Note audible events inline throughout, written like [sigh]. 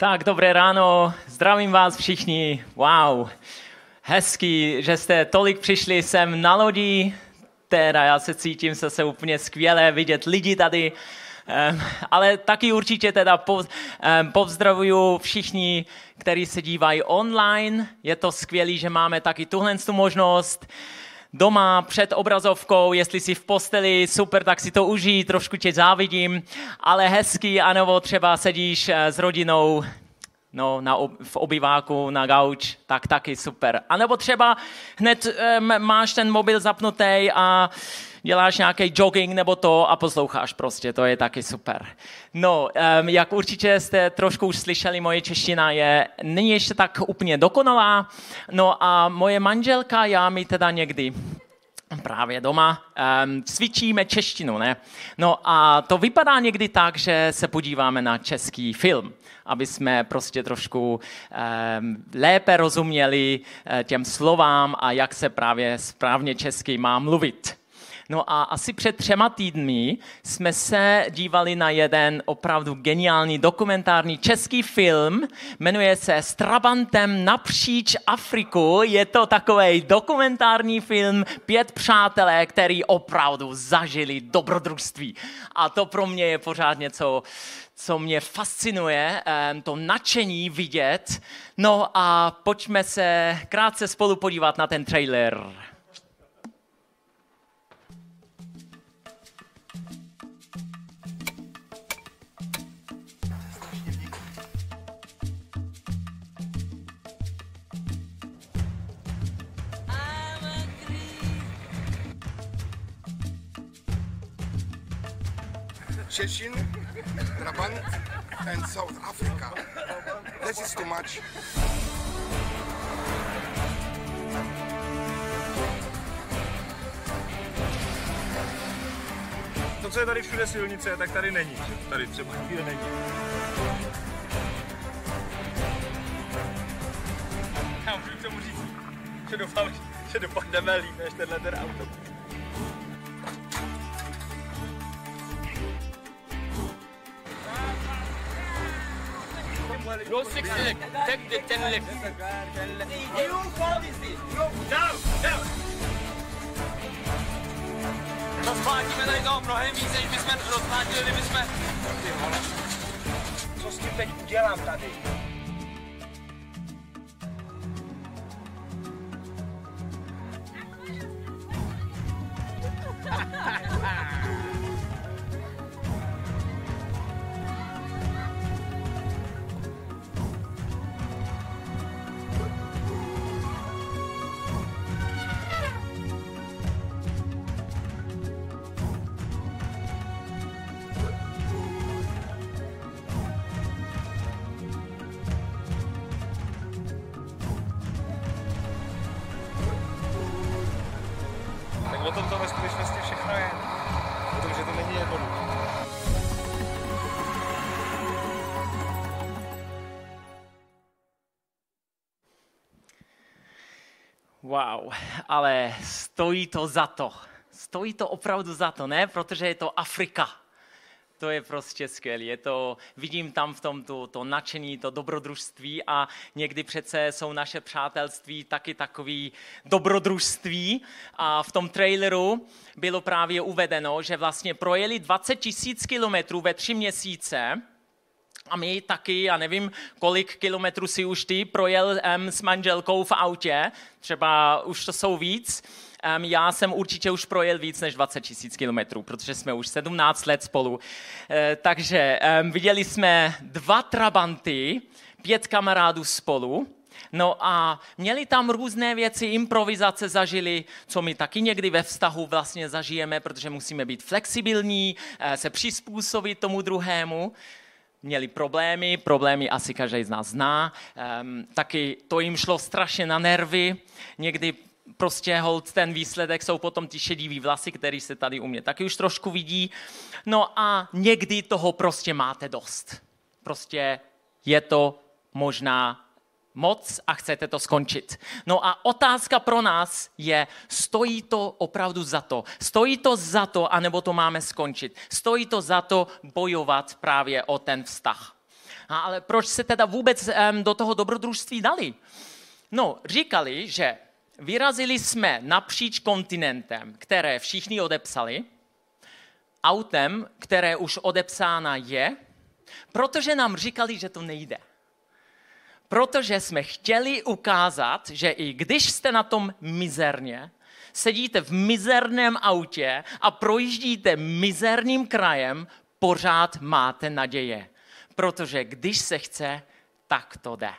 Tak, dobré ráno, zdravím vás všichni. Wow, hezký, že jste tolik přišli sem na lodi. Teda já se cítím se úplně skvěle vidět lidi tady. Um, ale taky určitě teda po, um, povzdravuju všichni, kteří se dívají online. Je to skvělé, že máme taky tuhle tu možnost doma před obrazovkou, jestli jsi v posteli, super, tak si to užij, trošku tě závidím, ale hezký, anebo třeba sedíš eh, s rodinou no, na, v obyváku, na gauč, tak taky super. A nebo třeba hned um, máš ten mobil zapnutý a děláš nějaký jogging nebo to a posloucháš prostě, to je taky super. No, um, jak určitě jste trošku už slyšeli, moje čeština je, není ještě tak úplně dokonalá, no a moje manželka, já mi teda někdy právě doma um, cvičíme češtinu, ne? No a to vypadá někdy tak, že se podíváme na český film aby jsme prostě trošku um, lépe rozuměli uh, těm slovám a jak se právě správně česky má mluvit. No a asi před třema týdny jsme se dívali na jeden opravdu geniální dokumentární český film, jmenuje se S Trabantem napříč Afriku. Je to takový dokumentární film Pět přátelé, který opravdu zažili dobrodružství. A to pro mě je pořád něco, co mě fascinuje, to nadšení vidět. No a pojďme se krátce spolu podívat na ten trailer. Chechen, Trabant, and South Africa. This is too much. To, co je tady všude silnice, tak tady není. Tady třeba nikde není. Já můžu k tomu říct, že doufám, že dopadneme líp než tenhle ten autobus. Go 60 left. Take the 10 left. You follow this. Down, down. Rozmlátíme tady toho mnohem víc, než bychom rozmlátili, kdybychom... Ty vole. Co s tím teď udělám tady? Ale stojí to za to. Stojí to opravdu za to, ne? Protože je to Afrika. To je prostě skvělé. Je to, vidím tam v tom to, to nadšení, to dobrodružství a někdy přece jsou naše přátelství taky takový dobrodružství. A v tom traileru bylo právě uvedeno, že vlastně projeli 20 tisíc kilometrů ve tři měsíce a my taky, já nevím, kolik kilometrů si už ty projel um, s manželkou v autě, třeba už to jsou víc. Um, já jsem určitě už projel víc než 20 tisíc kilometrů, protože jsme už 17 let spolu. Uh, takže um, viděli jsme dva trabanty, pět kamarádů spolu, No a měli tam různé věci, improvizace zažili, co my taky někdy ve vztahu vlastně zažijeme, protože musíme být flexibilní, eh, se přizpůsobit tomu druhému měli problémy, problémy asi každý z nás zná, um, taky to jim šlo strašně na nervy, někdy prostě hold ten výsledek jsou potom ty šedivý vlasy, který se tady u mě taky už trošku vidí. No a někdy toho prostě máte dost. Prostě je to možná moc a chcete to skončit. No a otázka pro nás je, stojí to opravdu za to? Stojí to za to, anebo to máme skončit? Stojí to za to bojovat právě o ten vztah? A, ale proč se teda vůbec um, do toho dobrodružství dali? No, říkali, že vyrazili jsme napříč kontinentem, které všichni odepsali, autem, které už odepsána je, protože nám říkali, že to nejde. Protože jsme chtěli ukázat, že i když jste na tom mizerně, sedíte v mizerném autě a projíždíte mizerným krajem, pořád máte naděje. Protože když se chce, tak to jde.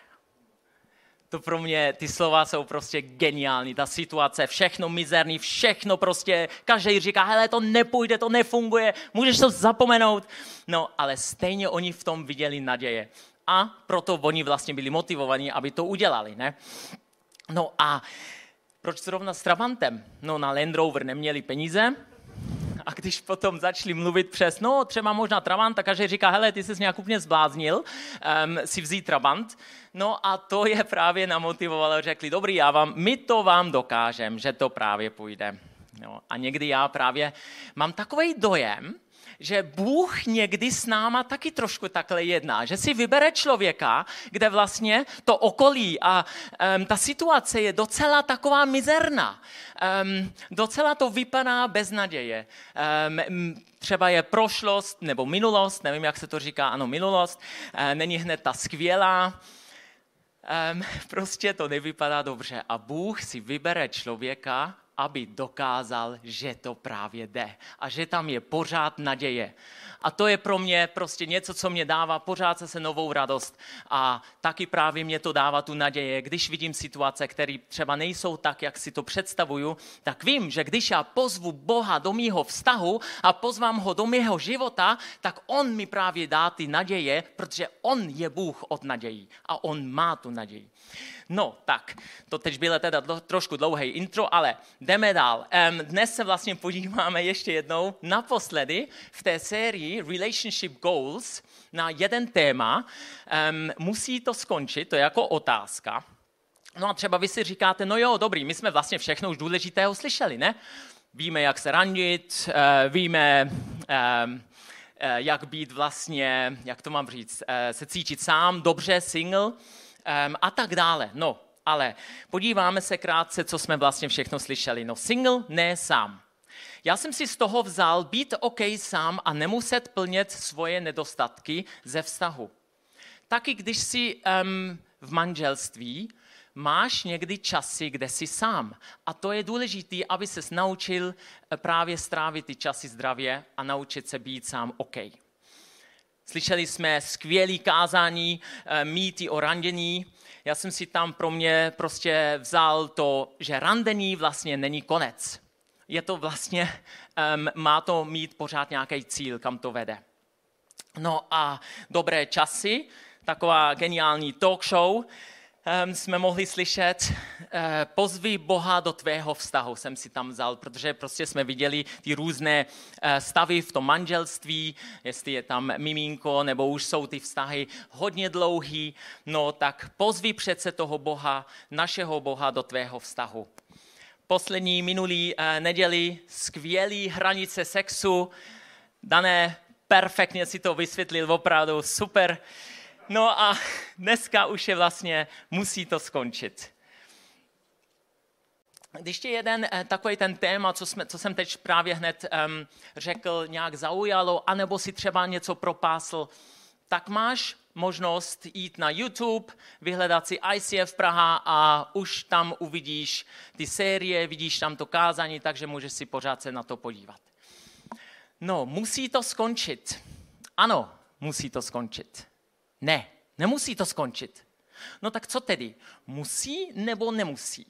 To pro mě, ty slova jsou prostě geniální, ta situace, všechno mizerný, všechno prostě, každý říká, hele, to nepůjde, to nefunguje, můžeš to zapomenout. No, ale stejně oni v tom viděli naděje. A proto oni vlastně byli motivovaní, aby to udělali, ne? No a proč zrovna s Trabantem? No na Land Rover neměli peníze, a když potom začali mluvit přes, no třeba možná Trabant, tak každý říká, hele, ty jsi nějak úplně zbláznil um, si vzít Trabant. No a to je právě namotivovalo, řekli, dobrý, já vám, my to vám dokážem, že to právě půjde. No, a někdy já právě mám takový dojem, že Bůh někdy s náma taky trošku takhle jedná, že si vybere člověka, kde vlastně to okolí a um, ta situace je docela taková mizerná. Um, docela to vypadá bez naděje. Um, třeba je prošlost nebo minulost, nevím, jak se to říká, ano, minulost, uh, není hned ta skvělá, um, prostě to nevypadá dobře. A Bůh si vybere člověka, aby dokázal, že to právě jde a že tam je pořád naděje. A to je pro mě prostě něco, co mě dává pořád se novou radost a taky právě mě to dává tu naděje. Když vidím situace, které třeba nejsou tak, jak si to představuju, tak vím, že když já pozvu Boha do mýho vztahu a pozvám ho do mého života, tak on mi právě dá ty naděje, protože on je Bůh od nadějí a on má tu naději. No, tak, to teď bylo teda trošku dlouhý intro, ale jdeme dál. Um, dnes se vlastně podíváme ještě jednou naposledy v té sérii Relationship Goals na jeden téma. Um, musí to skončit, to je jako otázka. No a třeba vy si říkáte, no jo, dobrý, my jsme vlastně všechno už důležitého slyšeli, ne? Víme, jak se randit, uh, víme, um, jak být vlastně, jak to mám říct, se cítit sám, dobře, single, um, a tak dále. No, ale podíváme se krátce, co jsme vlastně všechno slyšeli. No, single, ne sám. Já jsem si z toho vzal být OK sám a nemuset plnit svoje nedostatky ze vztahu. Taky když jsi um, v manželství, máš někdy časy, kde jsi sám. A to je důležité, aby se naučil eh, právě strávit ty časy zdravě a naučit se být sám OK. Slyšeli jsme skvělý kázání, eh, mýty o randění. Já jsem si tam pro mě prostě vzal to, že randení vlastně není konec. Je to vlastně, um, má to mít pořád nějaký cíl, kam to vede. No a dobré časy, taková geniální talk show, um, jsme mohli slyšet, uh, pozvi Boha do tvého vztahu, jsem si tam vzal, protože prostě jsme viděli ty různé uh, stavy v tom manželství, jestli je tam miminko, nebo už jsou ty vztahy hodně dlouhý, no tak pozvi přece toho Boha, našeho Boha do tvého vztahu. Poslední minulý uh, neděli skvělý hranice sexu, dané perfektně si to vysvětlil, opravdu super. No a [laughs] dneska už je vlastně, musí to skončit. Když tě jeden eh, takový ten téma, co, jsme, co jsem teď právě hned um, řekl, nějak zaujalo, anebo si třeba něco propásl, tak máš možnost jít na YouTube, vyhledat si ICF Praha a už tam uvidíš ty série, vidíš tam to kázání, takže můžeš si pořád se na to podívat. No, musí to skončit. Ano, musí to skončit. Ne, nemusí to skončit. No tak co tedy? Musí nebo nemusí?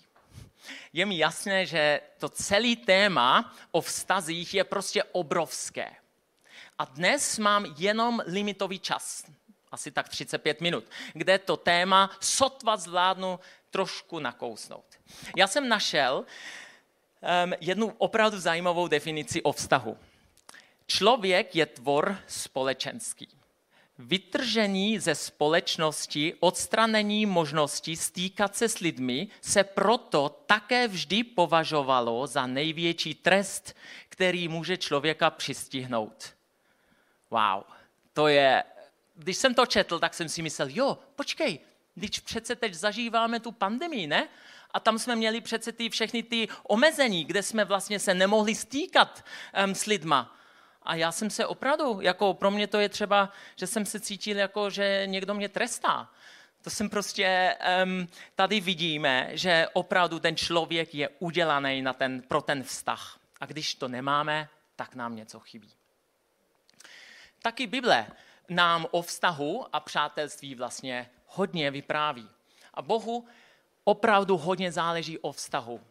Je mi jasné, že to celé téma o vztazích je prostě obrovské. A dnes mám jenom limitový čas, asi tak 35 minut, kde to téma sotva zvládnu trošku nakousnout. Já jsem našel um, jednu opravdu zajímavou definici o vztahu. Člověk je tvor společenský vytržení ze společnosti, odstranění možnosti stýkat se s lidmi se proto také vždy považovalo za největší trest, který může člověka přistihnout. Wow, to je když jsem to četl, tak jsem si myslel, jo, počkej, když přece teď zažíváme tu pandemii, ne? A tam jsme měli přece ty všechny ty omezení, kde jsme vlastně se nemohli stýkat um, s lidma. A já jsem se opravdu, jako pro mě to je třeba, že jsem se cítil jako, že někdo mě trestá. To jsem prostě, um, tady vidíme, že opravdu ten člověk je udělaný na ten, pro ten vztah. A když to nemáme, tak nám něco chybí. Taky Bible nám o vztahu a přátelství vlastně hodně vypráví. A Bohu opravdu hodně záleží o vztahu.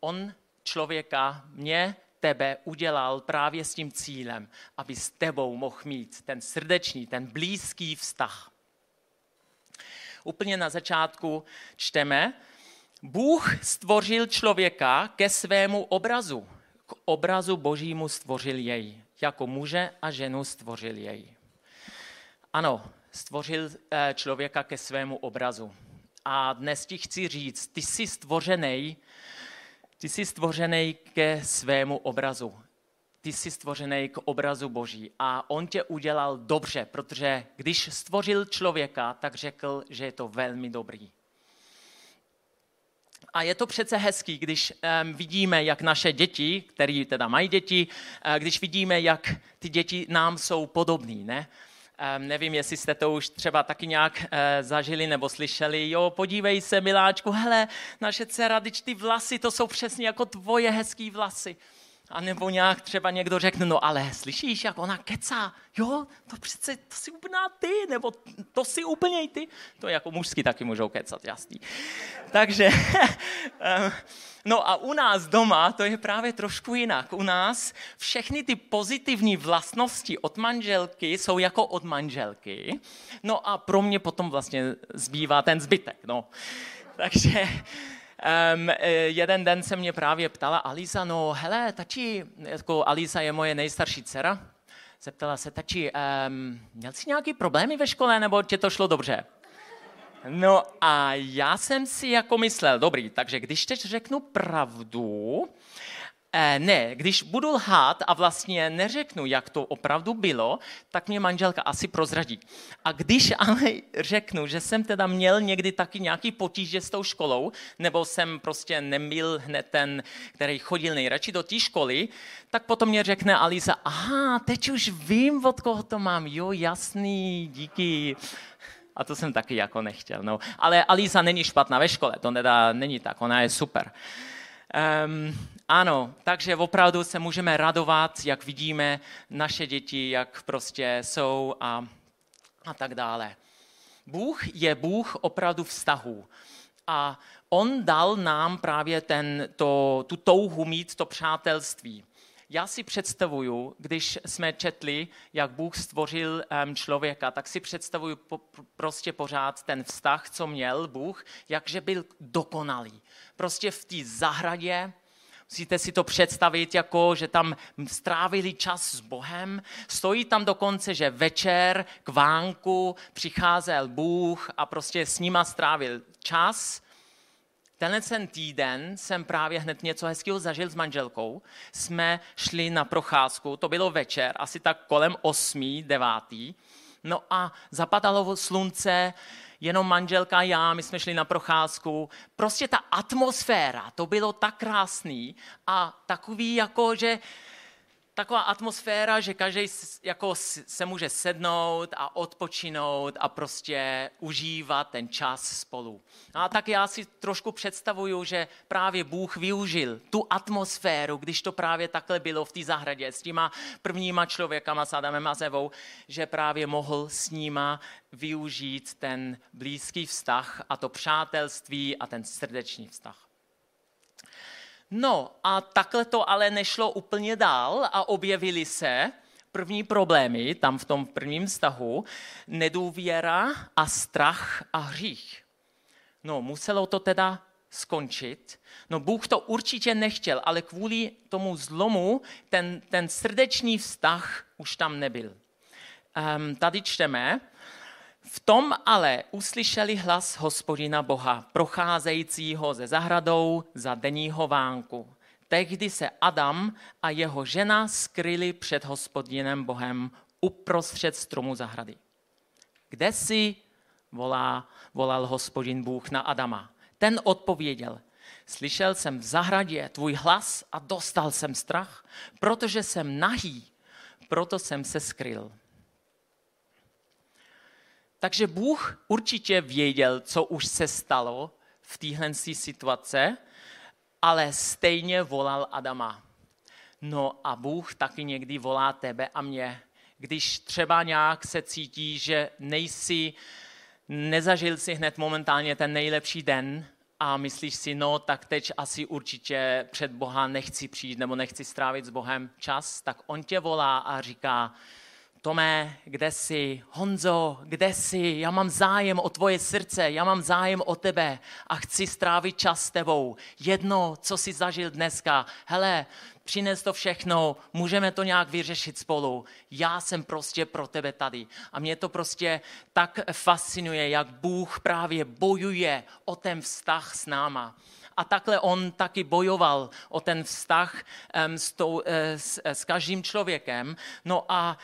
On člověka, mě, tebe udělal právě s tím cílem, aby s tebou mohl mít ten srdečný, ten blízký vztah. Úplně na začátku čteme, Bůh stvořil člověka ke svému obrazu. K obrazu božímu stvořil jej. Jako muže a ženu stvořil jej. Ano, stvořil eh, člověka ke svému obrazu. A dnes ti chci říct, ty jsi stvořený, ty jsi stvořený ke svému obrazu. Ty jsi stvořený k obrazu Boží a on tě udělal dobře, protože když stvořil člověka, tak řekl, že je to velmi dobrý. A je to přece hezký, když um, vidíme, jak naše děti, které teda mají děti, uh, když vidíme, jak ty děti nám jsou podobný, ne? Um, nevím, jestli jste to už třeba taky nějak uh, zažili nebo slyšeli. Jo, podívej se, miláčku, hele, naše dcera, ty vlasy, to jsou přesně jako tvoje hezký vlasy. A nebo nějak třeba někdo řekne, no ale slyšíš, jak ona kecá, jo, to přece, to si úplně ty, nebo to si úplně ty. To jako mužsky taky můžou kecat, jasný. Takže, [laughs] no a u nás doma to je právě trošku jinak. U nás všechny ty pozitivní vlastnosti od manželky jsou jako od manželky. No a pro mě potom vlastně zbývá ten zbytek, no. Takže, Um, jeden den se mě právě ptala Alisa, no hele, tači, jako Alisa je moje nejstarší dcera, zeptala se, tači, um, měl jsi nějaký problémy ve škole, nebo tě to šlo dobře? No a já jsem si jako myslel, dobrý, takže když teď řeknu pravdu, ne, když budu lhát a vlastně neřeknu, jak to opravdu bylo, tak mě manželka asi prozradí. A když ale řeknu, že jsem teda měl někdy taky nějaký potíže s tou školou, nebo jsem prostě nebyl hned ten, který chodil nejradši do té školy, tak potom mě řekne Alisa, aha, teď už vím, od koho to mám, jo, jasný, díky. A to jsem taky jako nechtěl. No. Ale Alisa není špatná ve škole, to nedá, není tak, ona je super. Um, ano, takže opravdu se můžeme radovat, jak vidíme naše děti, jak prostě jsou a, a tak dále. Bůh je Bůh opravdu vztahů. A on dal nám právě ten, to, tu touhu mít to přátelství. Já si představuju, když jsme četli, jak Bůh stvořil um, člověka, tak si představuju po, prostě pořád ten vztah, co měl Bůh, jakže byl dokonalý. Prostě v té zahradě, Musíte si to představit jako, že tam strávili čas s Bohem. Stojí tam dokonce, že večer k vánku přicházel Bůh a prostě s nima strávil čas. Tenhle ten týden jsem právě hned něco hezkého zažil s manželkou. Jsme šli na procházku, to bylo večer, asi tak kolem 8. 9. No a zapadalo slunce, jenom manželka a já, my jsme šli na procházku. Prostě ta atmosféra, to bylo tak krásný a takový jako, že taková atmosféra, že každý jako se může sednout a odpočinout a prostě užívat ten čas spolu. No a tak já si trošku představuju, že právě Bůh využil tu atmosféru, když to právě takhle bylo v té zahradě s těma prvníma člověkama, s Adamem a Zevou, že právě mohl s nima využít ten blízký vztah a to přátelství a ten srdečný vztah. No a takhle to ale nešlo úplně dál a objevily se první problémy tam v tom prvním vztahu, nedůvěra a strach a hřích. No, muselo to teda skončit. No, Bůh to určitě nechtěl, ale kvůli tomu zlomu ten, ten srdečný vztah už tam nebyl. Um, tady čteme, v tom ale uslyšeli hlas hospodina Boha, procházejícího ze zahradou za denního vánku. Tehdy se Adam a jeho žena skryli před hospodinem Bohem uprostřed stromu zahrady. kde jsi? Volá, volal hospodin Bůh na Adama. Ten odpověděl, slyšel jsem v zahradě tvůj hlas a dostal jsem strach, protože jsem nahý, proto jsem se skryl. Takže Bůh určitě věděl, co už se stalo v téhle situace, ale stejně volal Adama. No a Bůh taky někdy volá tebe a mě. Když třeba nějak se cítí, že nejsi, nezažil si hned momentálně ten nejlepší den a myslíš si, no tak teď asi určitě před Boha nechci přijít nebo nechci strávit s Bohem čas, tak on tě volá a říká, Tome, kde jsi? Honzo, kde jsi? Já mám zájem o tvoje srdce, já mám zájem o tebe a chci strávit čas s tebou. Jedno, co jsi zažil dneska, hele, přines to všechno, můžeme to nějak vyřešit spolu. Já jsem prostě pro tebe tady. A mě to prostě tak fascinuje, jak Bůh právě bojuje o ten vztah s náma. A takhle on taky bojoval o ten vztah um, s, tou, uh, s, s každým člověkem. No a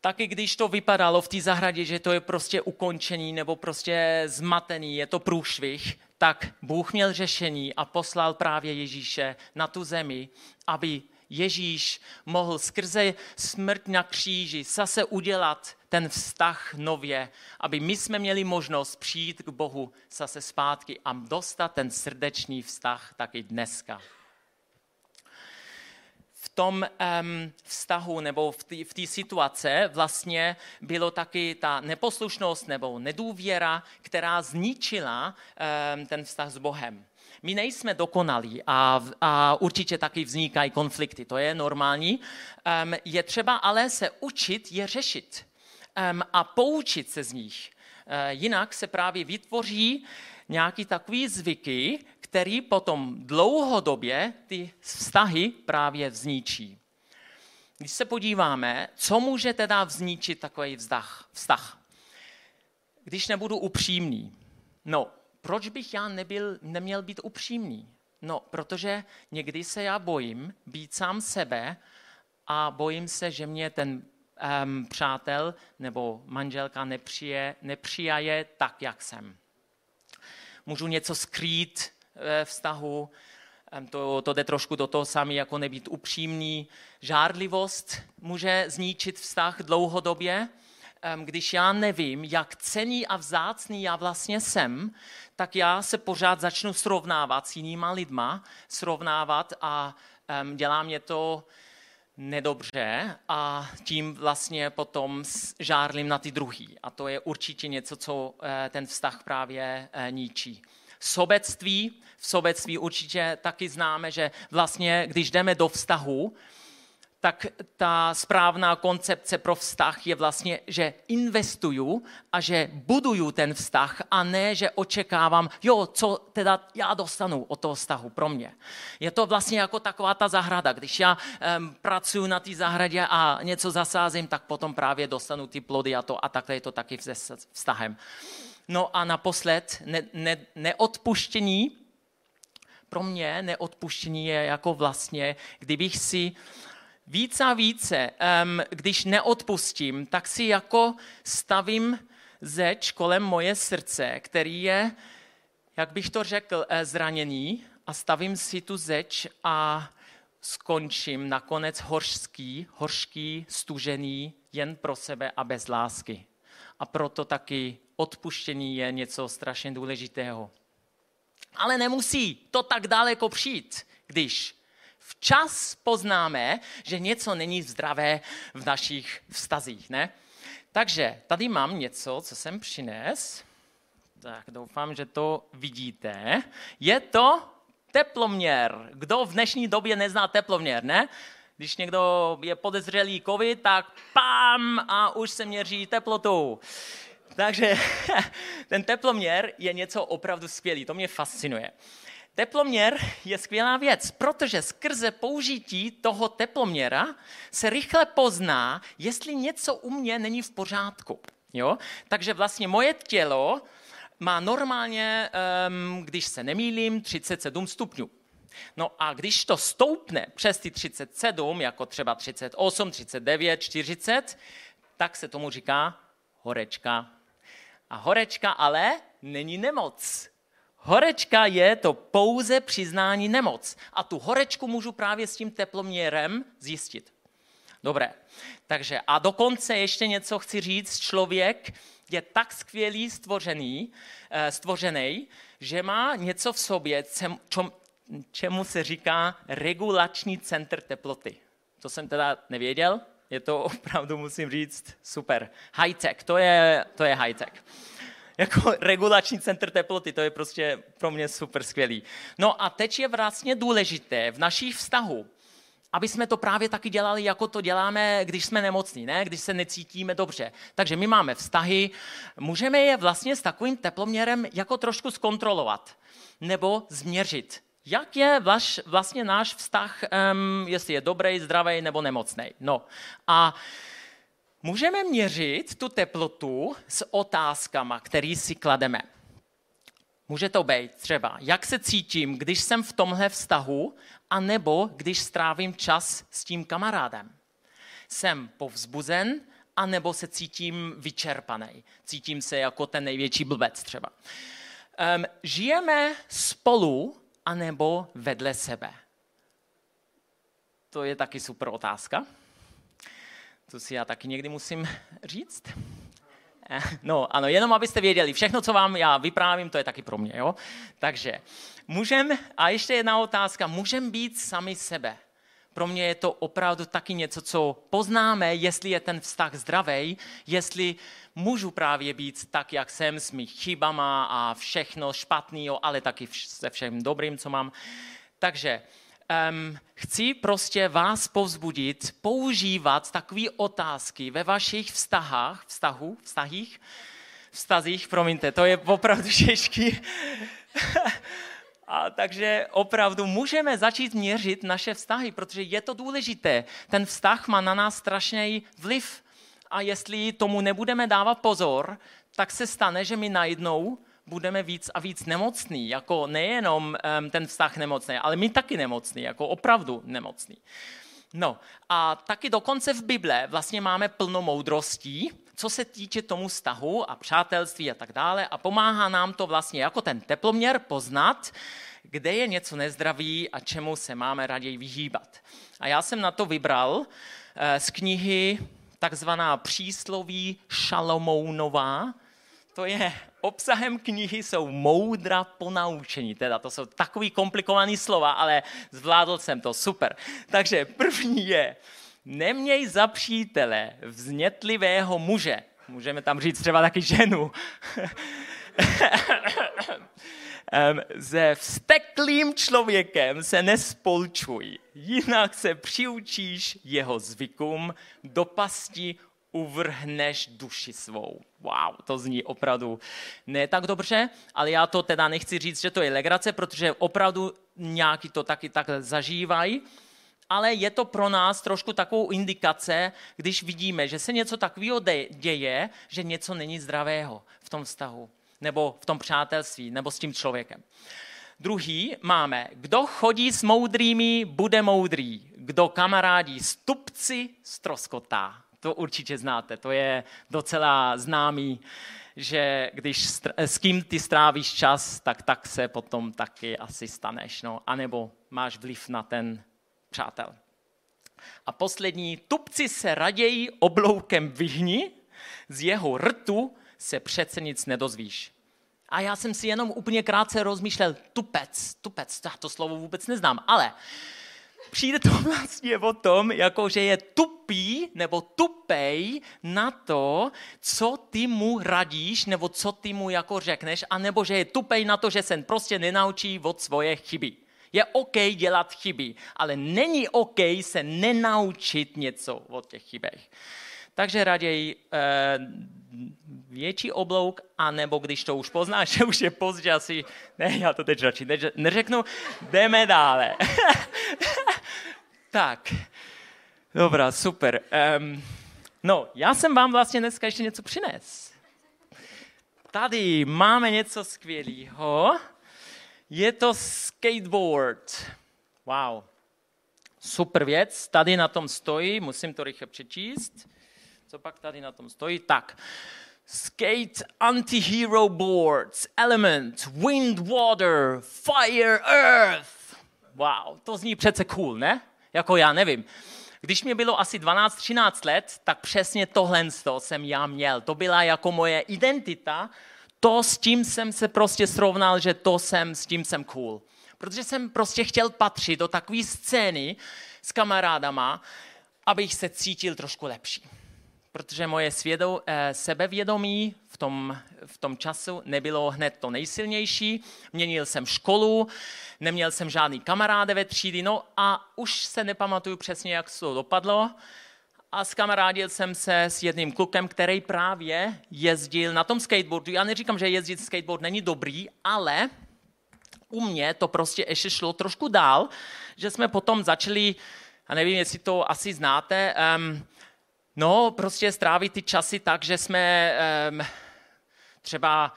taky když to vypadalo v té zahradě, že to je prostě ukončený nebo prostě zmatený, je to průšvih, tak Bůh měl řešení a poslal právě Ježíše na tu zemi, aby Ježíš mohl skrze smrt na kříži zase udělat ten vztah nově, aby my jsme měli možnost přijít k Bohu zase zpátky a dostat ten srdečný vztah taky dneska tom um, vztahu nebo v té situace vlastně bylo taky ta neposlušnost nebo nedůvěra, která zničila um, ten vztah s Bohem. My nejsme dokonalí a, a určitě taky vznikají konflikty, to je normální. Um, je třeba ale se učit je řešit um, a poučit se z nich. Uh, jinak se právě vytvoří nějaký takový zvyky, který potom dlouhodobě ty vztahy právě vzničí. Když se podíváme, co může teda vzničit takový vztah, vztah. Když nebudu upřímný. No, proč bych já nebyl, neměl být upřímný? No, protože někdy se já bojím být sám sebe a bojím se, že mě ten um, přátel nebo manželka nepřije, nepřijaje tak, jak jsem. Můžu něco skrýt, ve vztahu, to, to jde trošku do toho sami, jako nebýt upřímný. Žárlivost může zničit vztah dlouhodobě. Když já nevím, jak cený a vzácný já vlastně jsem, tak já se pořád začnu srovnávat s jinýma lidma, srovnávat a dělá mě to nedobře a tím vlastně potom žárlím na ty druhý. A to je určitě něco, co eh, ten vztah právě eh, ničí sobectví. V sobectví určitě taky známe, že vlastně, když jdeme do vztahu, tak ta správná koncepce pro vztah je vlastně, že investuju a že buduju ten vztah a ne, že očekávám, jo, co teda já dostanu od toho vztahu pro mě. Je to vlastně jako taková ta zahrada. Když já um, pracuji na té zahradě a něco zasázím, tak potom právě dostanu ty plody a to a takhle je to taky se vztahem. No a naposled ne, ne, neodpuštění. Pro mě neodpuštění je jako vlastně, kdybych si více a více, um, když neodpustím, tak si jako stavím zeč kolem moje srdce, který je, jak bych to řekl, eh, zraněný a stavím si tu zeč a skončím nakonec hořský, hořký, stužený, jen pro sebe a bez lásky. A proto taky odpuštění je něco strašně důležitého. Ale nemusí to tak daleko přijít, když včas poznáme, že něco není zdravé v našich vztazích. Ne? Takže tady mám něco, co jsem přines. Tak doufám, že to vidíte. Je to teploměr. Kdo v dnešní době nezná teploměr, ne? Když někdo je podezřelý covid, tak pam a už se měří teplotou. Takže [laughs] ten teploměr je něco opravdu skvělý, to mě fascinuje. Teploměr je skvělá věc, protože skrze použití toho teploměra se rychle pozná, jestli něco u mě není v pořádku. Jo? Takže vlastně moje tělo má normálně, um, když se nemýlím, 37 stupňů. No a když to stoupne přes ty 37, jako třeba 38, 39, 40, tak se tomu říká horečka A horečka ale není nemoc. Horečka je to pouze přiznání nemoc. A tu horečku můžu právě s tím teploměrem zjistit. Dobré, takže a dokonce ještě něco chci říct. Člověk je tak skvělý stvořený, eh, stvořený, že má něco v sobě, čem, čemu se říká regulační centr teploty. To jsem teda nevěděl, je to opravdu, musím říct, super. High-tech, to je, to je high-tech. Jako regulační centr teploty, to je prostě pro mě super skvělý. No a teď je vlastně důležité v našich vztahu, aby jsme to právě taky dělali, jako to děláme, když jsme nemocní, ne? když se necítíme dobře. Takže my máme vztahy, můžeme je vlastně s takovým teploměrem jako trošku zkontrolovat nebo změřit. Jak je vlastně náš vztah, jestli je dobrý, zdravý nebo nemocný. No a můžeme měřit tu teplotu s otázkama, které si klademe. Může to být třeba, jak se cítím, když jsem v tomhle vztahu, anebo když strávím čas s tím kamarádem. Jsem povzbuzen, anebo se cítím vyčerpaný. Cítím se jako ten největší blbec třeba. Um, žijeme spolu, anebo vedle sebe. To je taky super otázka. To si já taky někdy musím říct. Eh, no, ano, jenom abyste věděli, všechno, co vám já vyprávím, to je taky pro mě, jo? Takže, můžem, a ještě jedna otázka, můžem být sami sebe. Pro mě je to opravdu taky něco, co poznáme, jestli je ten vztah zdravý, jestli můžu právě být tak, jak jsem, s mých chybama a všechno špatný, ale taky se všem dobrým, co mám. Takže um, chci prostě vás povzbudit, používat takové otázky ve vašich vztahách, vztahu, vztahích, vztazích, promiňte, to je opravdu [laughs] těžký. A takže opravdu můžeme začít měřit naše vztahy, protože je to důležité. Ten vztah má na nás strašný vliv. A jestli tomu nebudeme dávat pozor, tak se stane, že my najednou budeme víc a víc nemocný, jako nejenom um, ten vztah nemocný, ale my taky nemocný, jako opravdu nemocný. No a taky dokonce v Bible vlastně máme plno moudrostí, co se týče tomu vztahu a přátelství a tak dále a pomáhá nám to vlastně jako ten teploměr poznat, kde je něco nezdravý a čemu se máme raději vyhýbat. A já jsem na to vybral eh, z knihy takzvaná přísloví Šalomounová, to je obsahem knihy jsou moudra ponaučení. Teda to jsou takový komplikovaný slova, ale zvládl jsem to, super. Takže první je, neměj za přítele vznětlivého muže. Můžeme tam říct třeba taky ženu. [laughs] Se vsteklým člověkem se nespolčuj, jinak se přiučíš jeho zvykům, do pasti uvrhneš duši svou. Wow, to zní opravdu ne tak dobře, ale já to teda nechci říct, že to je legrace, protože opravdu nějaký to taky tak zažívají, ale je to pro nás trošku takovou indikace, když vidíme, že se něco takového děje, že něco není zdravého v tom vztahu, nebo v tom přátelství, nebo s tím člověkem. Druhý máme, kdo chodí s moudrými, bude moudrý. Kdo kamarádí s tupci, stroskotá. To určitě znáte, to je docela známý, že když s kým ty strávíš čas, tak tak se potom taky asi staneš. No. A nebo máš vliv na ten přátel. A poslední, tupci se raději obloukem vyhni, z jeho rtu se přece nic nedozvíš. A já jsem si jenom úplně krátce rozmýšlel, tupec, tupec, já to slovo vůbec neznám, ale přijde to [laughs] vlastně o tom, jako že je tupý nebo tupej na to, co ty mu radíš, nebo co ty mu jako řekneš, anebo že je tupej na to, že se prostě nenaučí od svoje chyby. Je OK dělat chyby, ale není OK se nenaučit něco od těch chybech. Takže raději eh, větší oblouk, anebo když to už poznáš, [laughs] že už je pozdě asi, ne, já to teď radši neřeknu, jdeme dále. [laughs] tak, dobrá, super. Um, no, já jsem vám vlastně dneska ještě něco přines. Tady máme něco skvělého. Je to skateboard. Wow. Super věc. Tady na tom stojí, musím to rychle přečíst. Co pak tady na tom stojí? Tak, skate anti-hero boards, element, wind, water, fire, earth. Wow, to zní přece cool, ne? Jako já nevím. Když mi bylo asi 12-13 let, tak přesně tohle jsem já měl. To byla jako moje identita, to s tím jsem se prostě srovnal, že to jsem, s tím jsem cool. Protože jsem prostě chtěl patřit do takové scény s kamarádama, abych se cítil trošku lepší. Protože moje svědo, eh, sebevědomí v tom, v tom času nebylo hned to nejsilnější. Měnil jsem školu, neměl jsem žádný kamaráde ve třídy, no a už se nepamatuju přesně, jak to dopadlo. A skamarádil jsem se s jedním klukem, který právě jezdil na tom skateboardu. Já neříkám, že jezdit skateboard není dobrý, ale u mě to prostě ještě šlo trošku dál, že jsme potom začali, a nevím, jestli to asi znáte, um, no prostě strávit ty časy tak, že jsme um, třeba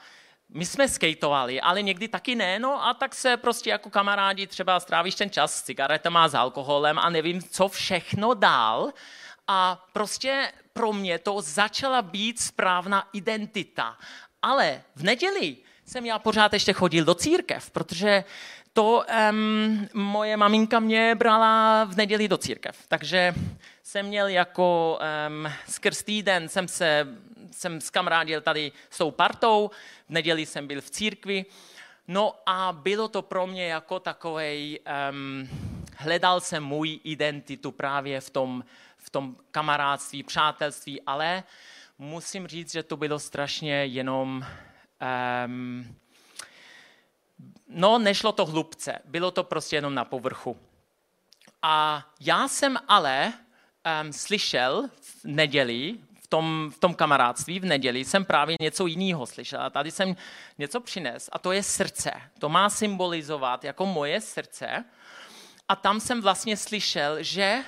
my jsme skateovali, ale někdy taky ne, no a tak se prostě jako kamarádi třeba strávíš ten čas s cigaretama, s alkoholem a nevím, co všechno dál. A prostě pro mě to začala být správná identita. Ale v neděli jsem já pořád ještě chodil do církev, protože to um, moje maminka mě brala v neděli do církev. Takže jsem měl jako um, skrz týden, jsem se jsem skamarádil tady s tou partou, v neděli jsem byl v církvi, no a bylo to pro mě jako takovej, um, hledal jsem můj identitu právě v tom, v tom kamarádství, přátelství, ale musím říct, že to bylo strašně jenom um, no, nešlo to hlubce, bylo to prostě jenom na povrchu. A já jsem ale um, slyšel v neděli, v tom, v tom kamarádství v neděli, jsem právě něco jiného slyšel. A tady jsem něco přines a to je srdce. To má symbolizovat jako moje srdce. A tam jsem vlastně slyšel, že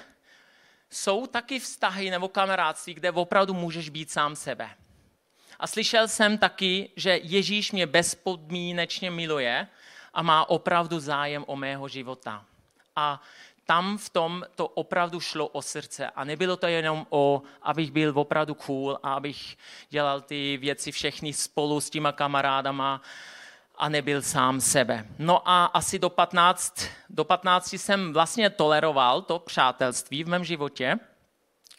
jsou taky vztahy nebo kamarádství, kde opravdu můžeš být sám sebe. A slyšel jsem taky, že Ježíš mě bezpodmínečně miluje a má opravdu zájem o mého života. A tam v tom to opravdu šlo o srdce. A nebylo to jenom o, abych byl opravdu cool a abych dělal ty věci všechny spolu s těma kamarádama a nebyl sám sebe. No a asi do 15, do 15 jsem vlastně toleroval to přátelství v mém životě.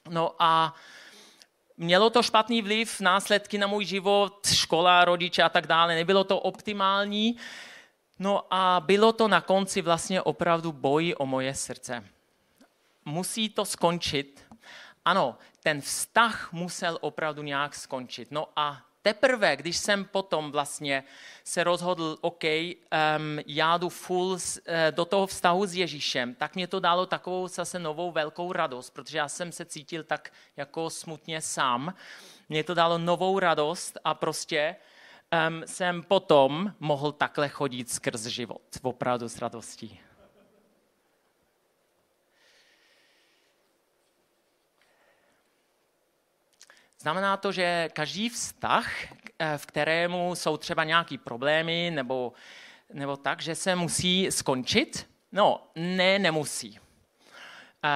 No a mělo to špatný vliv, následky na můj život, škola, rodiče a tak dále. Nebylo to optimální. No a bylo to na konci vlastně opravdu boj o moje srdce. Musí to skončit. Ano, ten vztah musel opravdu nějak skončit. No a teprve, když jsem potom vlastně se rozhodl, OK, um, já jdu full uh, do toho vztahu s Ježíšem, tak mě to dalo takovou zase novou velkou radost, protože já jsem se cítil tak jako smutně sám. Mě to dalo novou radost a prostě um, jsem potom mohl takhle chodit skrz život, opravdu s radostí. Znamená to, že každý vztah, eh, v kterému jsou třeba nějaké problémy nebo, nebo tak, že se musí skončit? No, ne, nemusí.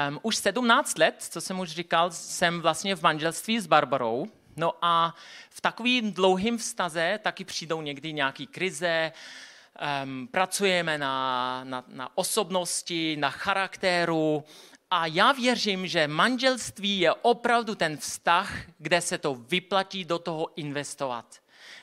Um, už 17 let, co jsem už říkal, jsem vlastně v manželství s Barbarou. No a v takovým dlouhým vztaze taky přijdou někdy nějaké krize, um, pracujeme na, na, na osobnosti, na charakteru a já věřím, že manželství je opravdu ten vztah, kde se to vyplatí do toho investovat.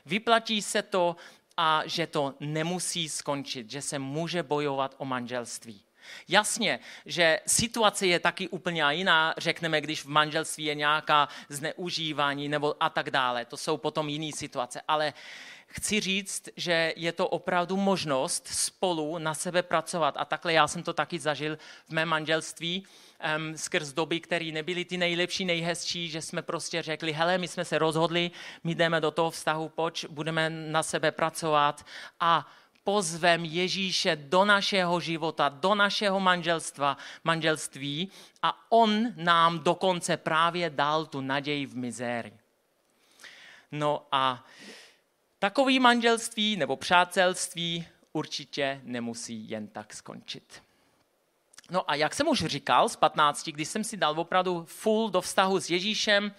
Vyplatí se to a že to nemusí skončit, že se může bojovat o manželství. Jasně, že situace je taky úplně jiná, řekneme, když v manželství je nějaká zneužívání nebo a tak dále. To jsou potom jiné situace. Ale chci říct, že je to opravdu možnost spolu na sebe pracovat. A takhle já jsem to taky zažil v mém manželství um, skrz doby, které nebyly ty nejlepší, nejhezčí, že jsme prostě řekli, hele, my jsme se rozhodli, my jdeme do toho vztahu, poč, budeme na sebe pracovat a pozvem Ježíše do našeho života, do našeho manželstva, manželství a on nám dokonce právě dal tu naději v mizérii. No a takový manželství nebo přátelství určitě nemusí jen tak skončit. No a jak jsem už říkal z 15, když jsem si dal opravdu full do vztahu s Ježíšem,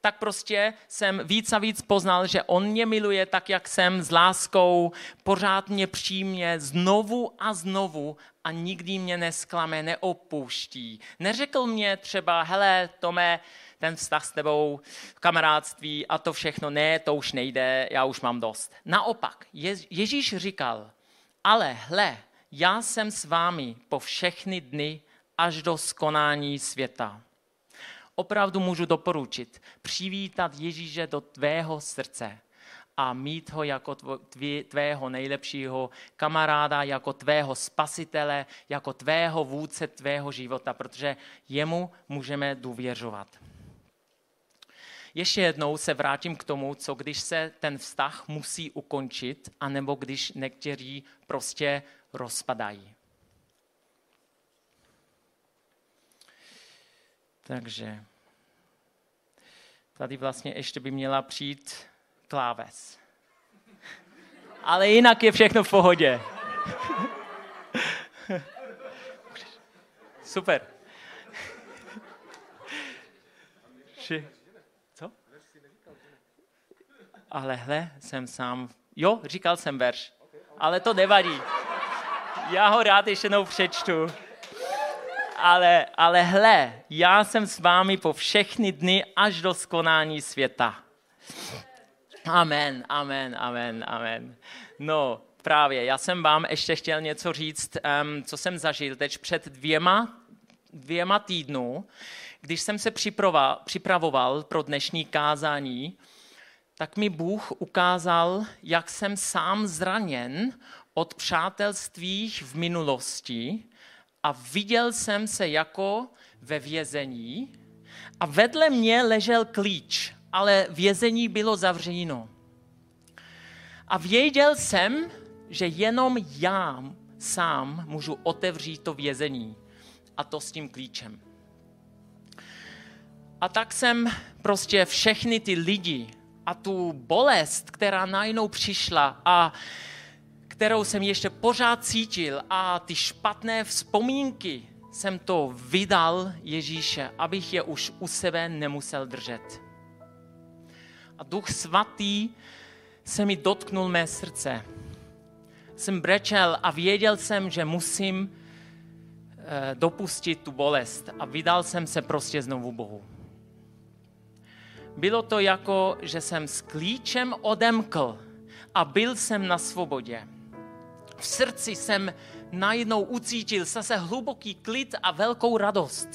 tak prostě jsem víc a víc poznal, že on mě miluje tak, jak jsem, s láskou, pořád mě přímě, znovu a znovu a nikdy mě nesklame, neopouští. Neřekl mě třeba, hele, Tome, ten vztah s tebou, kamarádství a to všechno, ne, to už nejde, já už mám dost. Naopak, Je- Ježíš říkal, ale hle, já jsem s vámi po všechny dny až do skonání světa. Opravdu můžu doporučit přivítat Ježíše do tvého srdce a mít ho jako tvého nejlepšího kamaráda, jako tvého spasitele, jako tvého vůdce tvého života, protože jemu můžeme důvěřovat. Ještě jednou se vrátím k tomu, co když se ten vztah musí ukončit, anebo když někteří prostě rozpadají. Takže tady vlastně ještě by měla přijít kláves. Ale jinak je všechno v pohodě. [laughs] Super. Co? Ale hle, jsem sám. Jo, říkal jsem verš. Ale to nevadí. Já ho rád ještě jednou přečtu. Ale, ale hle, já jsem s vámi po všechny dny až do skonání světa. Amen, amen, amen, amen. No, právě, já jsem vám ještě chtěl něco říct, um, co jsem zažil teď před dvěma, dvěma týdnů, když jsem se připravoval, připravoval pro dnešní kázání, tak mi Bůh ukázal, jak jsem sám zraněn od přátelství v minulosti a viděl jsem se jako ve vězení a vedle mě ležel klíč, ale vězení bylo zavřeno. A věděl jsem, že jenom já sám můžu otevřít to vězení a to s tím klíčem. A tak jsem prostě všechny ty lidi a tu bolest, která najednou přišla a kterou jsem ještě pořád cítil a ty špatné vzpomínky jsem to vydal Ježíše, abych je už u sebe nemusel držet. A Duch Svatý se mi dotknul mé srdce. Jsem brečel a věděl jsem, že musím eh, dopustit tu bolest a vydal jsem se prostě znovu Bohu. Bylo to jako, že jsem s klíčem odemkl a byl jsem na svobodě. V srdci jsem najednou ucítil zase hluboký klid a velkou radost.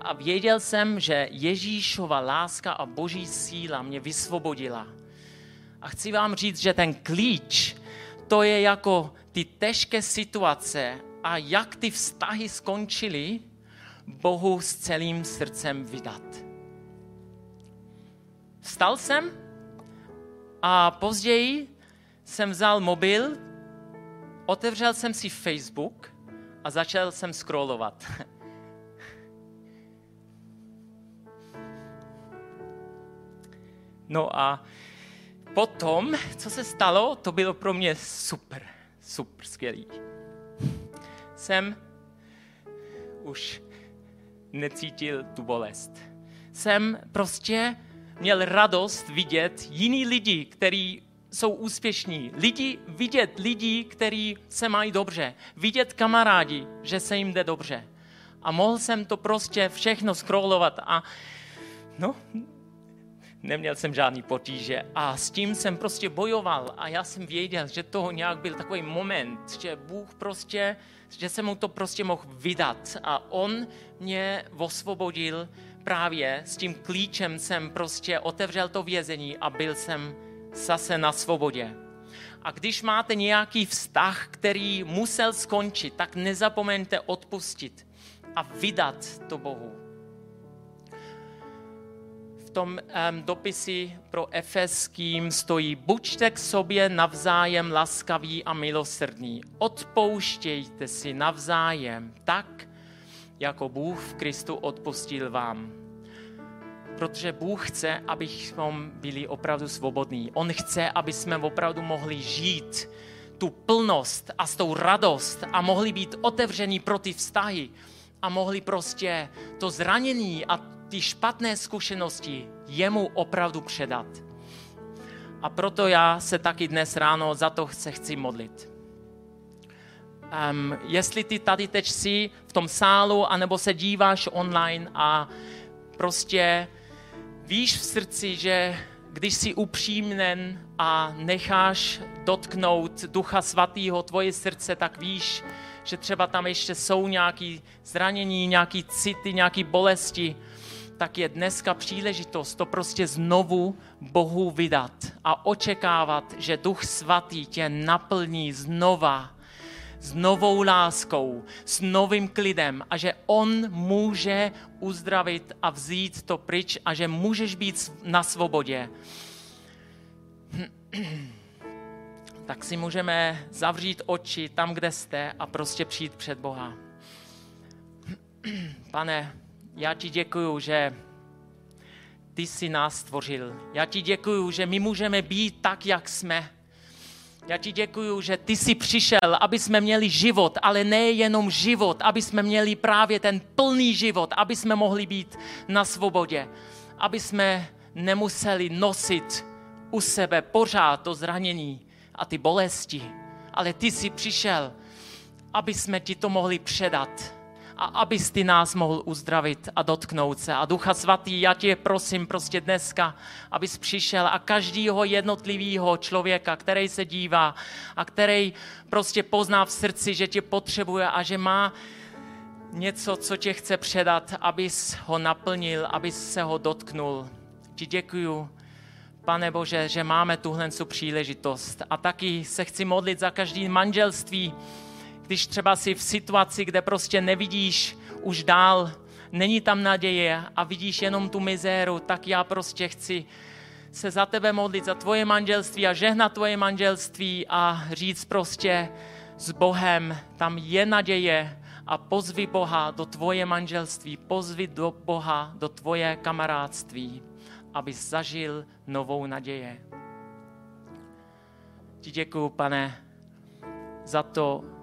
A věděl jsem, že Ježíšova láska a boží síla mě vysvobodila. A chci vám říct, že ten klíč, to je jako ty těžké situace a jak ty vztahy skončily, Bohu s celým srdcem vydat. Vstal jsem a později jsem vzal mobil, otevřel jsem si Facebook a začal jsem scrollovat. [laughs] No a potom, co se stalo, to bylo pro mě super, super skvělý. Jsem už necítil tu bolest. Jsem prostě měl radost vidět jiný lidi, kteří jsou úspěšní. Lidi, vidět lidi, kteří se mají dobře. Vidět kamarádi, že se jim jde dobře. A mohl jsem to prostě všechno scrollovat a no, neměl jsem žádný potíže a s tím jsem prostě bojoval a já jsem věděl, že to nějak byl takový moment, že Bůh prostě, že jsem mu to prostě mohl vydat a on mě osvobodil právě s tím klíčem jsem prostě otevřel to vězení a byl jsem zase na svobodě. A když máte nějaký vztah, který musel skončit, tak nezapomeňte odpustit a vydat to Bohu v tom um, dopisi pro Efeským stojí, buďte k sobě navzájem laskaví a milosrdní. Odpouštějte si navzájem tak, jako Bůh v Kristu odpustil vám. Protože Bůh chce, abychom byli opravdu svobodní. On chce, aby jsme opravdu mohli žít tu plnost a s tou radost a mohli být otevření pro ty vztahy a mohli prostě to zranění a ty špatné zkušenosti jemu opravdu předat. A proto já se taky dnes ráno za to se chci modlit. Um, jestli ty tady teď jsi v tom sálu, anebo se díváš online a prostě víš v srdci, že když jsi upřímnen a necháš dotknout Ducha Svatého tvoje srdce, tak víš, že třeba tam ještě jsou nějaké zranění, nějaké city, nějaké bolesti, tak je dneska příležitost to prostě znovu Bohu vydat a očekávat, že Duch Svatý tě naplní znova s novou láskou, s novým klidem a že On může uzdravit a vzít to pryč a že můžeš být na svobodě. [clears throat] Tak si můžeme zavřít oči tam, kde jste a prostě přijít před Boha. [clears throat] Pane, já ti děkuju, že ty jsi nás stvořil. Já ti děkuju, že my můžeme být tak, jak jsme. Já ti děkuju, že ty jsi přišel, aby jsme měli život, ale nejenom život, aby jsme měli právě ten plný život, aby jsme mohli být na svobodě, aby jsme nemuseli nosit u sebe pořád to zranění a ty bolesti. Ale ty jsi přišel, aby jsme ti to mohli předat a abys ty nás mohl uzdravit a dotknout se. A Ducha Svatý, já tě prosím prostě dneska, abys přišel a každýho jednotlivého člověka, který se dívá a který prostě pozná v srdci, že tě potřebuje a že má něco, co tě chce předat, abys ho naplnil, abys se ho dotknul. Ti děkuju, Pane Bože, že máme tuhle příležitost. A taky se chci modlit za každý manželství, když třeba si v situaci, kde prostě nevidíš už dál, není tam naděje a vidíš jenom tu mizéru, tak já prostě chci se za tebe modlit, za tvoje manželství a žehnat tvoje manželství a říct prostě s Bohem, tam je naděje a pozvi Boha do tvoje manželství, pozvi do Boha do tvoje kamarádství, aby zažil novou naděje. Ti děkuju, pane, za to,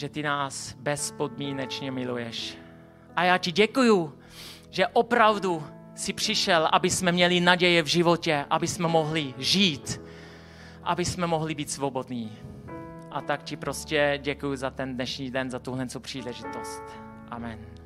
že ty nás bezpodmínečně miluješ. A já ti děkuju, že opravdu si přišel, aby jsme měli naděje v životě, aby jsme mohli žít, aby jsme mohli být svobodní. A tak ti prostě děkuji za ten dnešní den, za tuhle příležitost. Amen.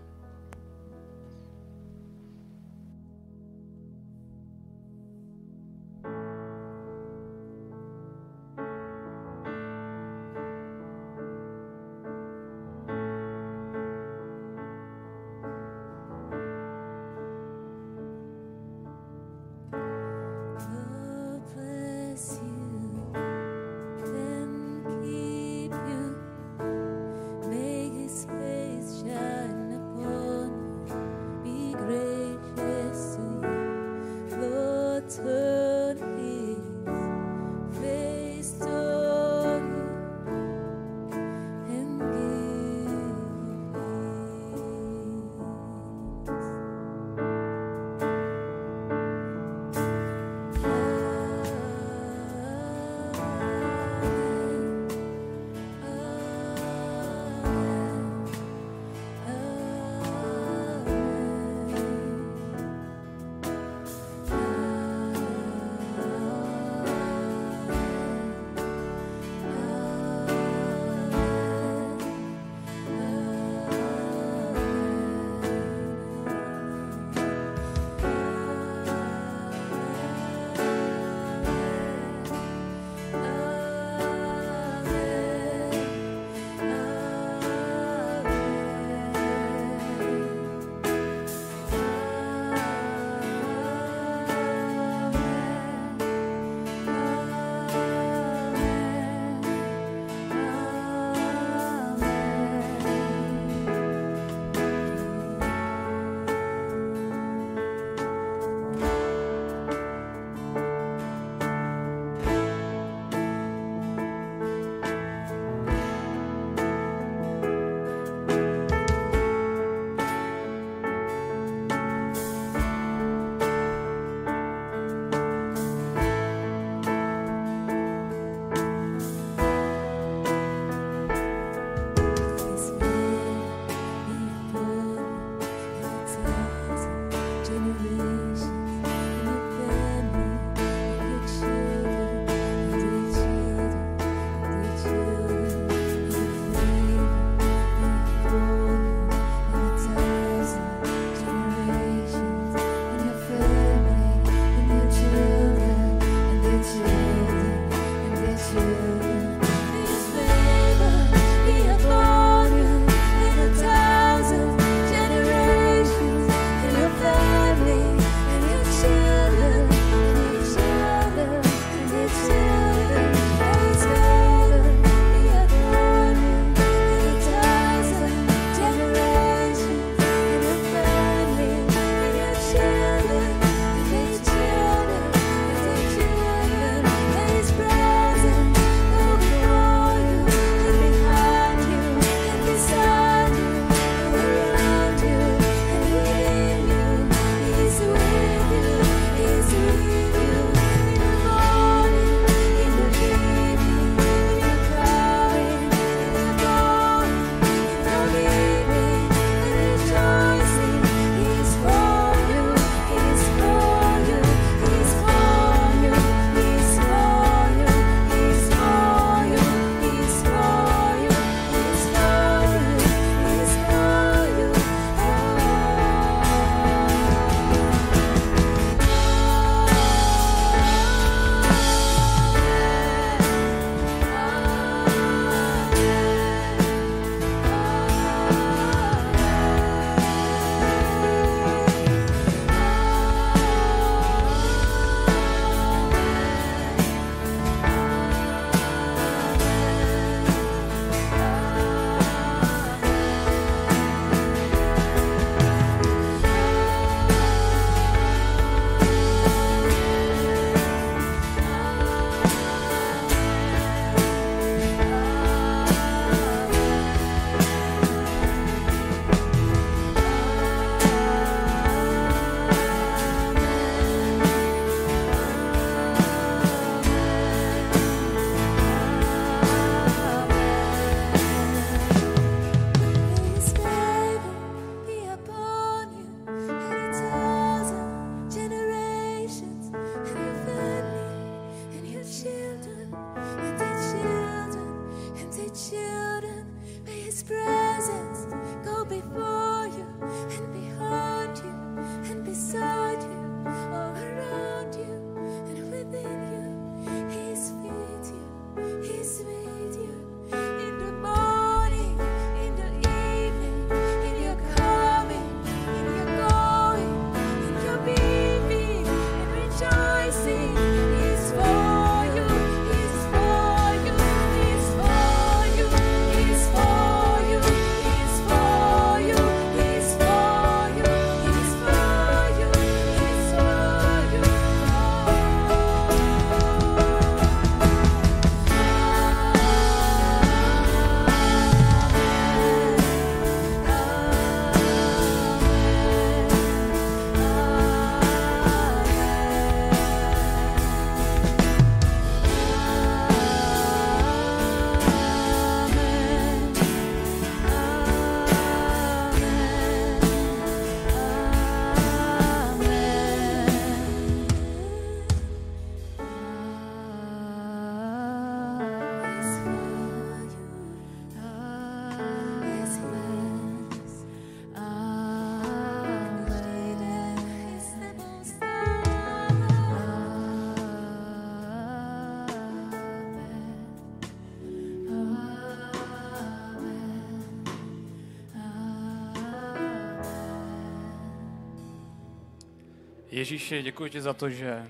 Ježíši, děkuji ti za to, že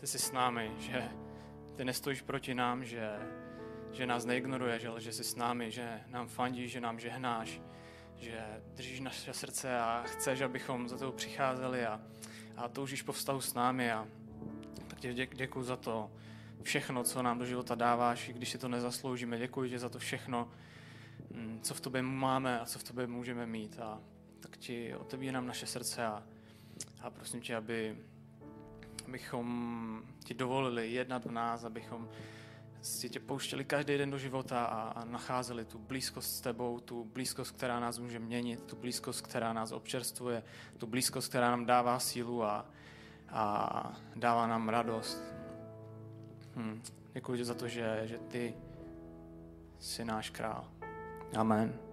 ty jsi s námi, že ty nestojíš proti nám, že, že nás neignoruješ, ale že jsi s námi, že nám fandíš, že nám žehnáš, že držíš naše srdce a chceš, abychom za tebou přicházeli a, a toužíš po vztahu s námi a tak tě děk, děkuji za to všechno, co nám do života dáváš, i když si to nezasloužíme. Děkuji ti za to všechno, mm, co v tobě máme a co v tobě můžeme mít. A tak ti otevírám naše srdce a, a prosím tě, aby, abychom ti dovolili jednat v nás, abychom si tě pouštěli každý den do života a, a nacházeli tu blízkost s tebou, tu blízkost, která nás může měnit, tu blízkost, která nás občerstvuje, tu blízkost, která nám dává sílu a, a dává nám radost. Hm. Děkuji za to, že, že ty jsi náš král. Amen.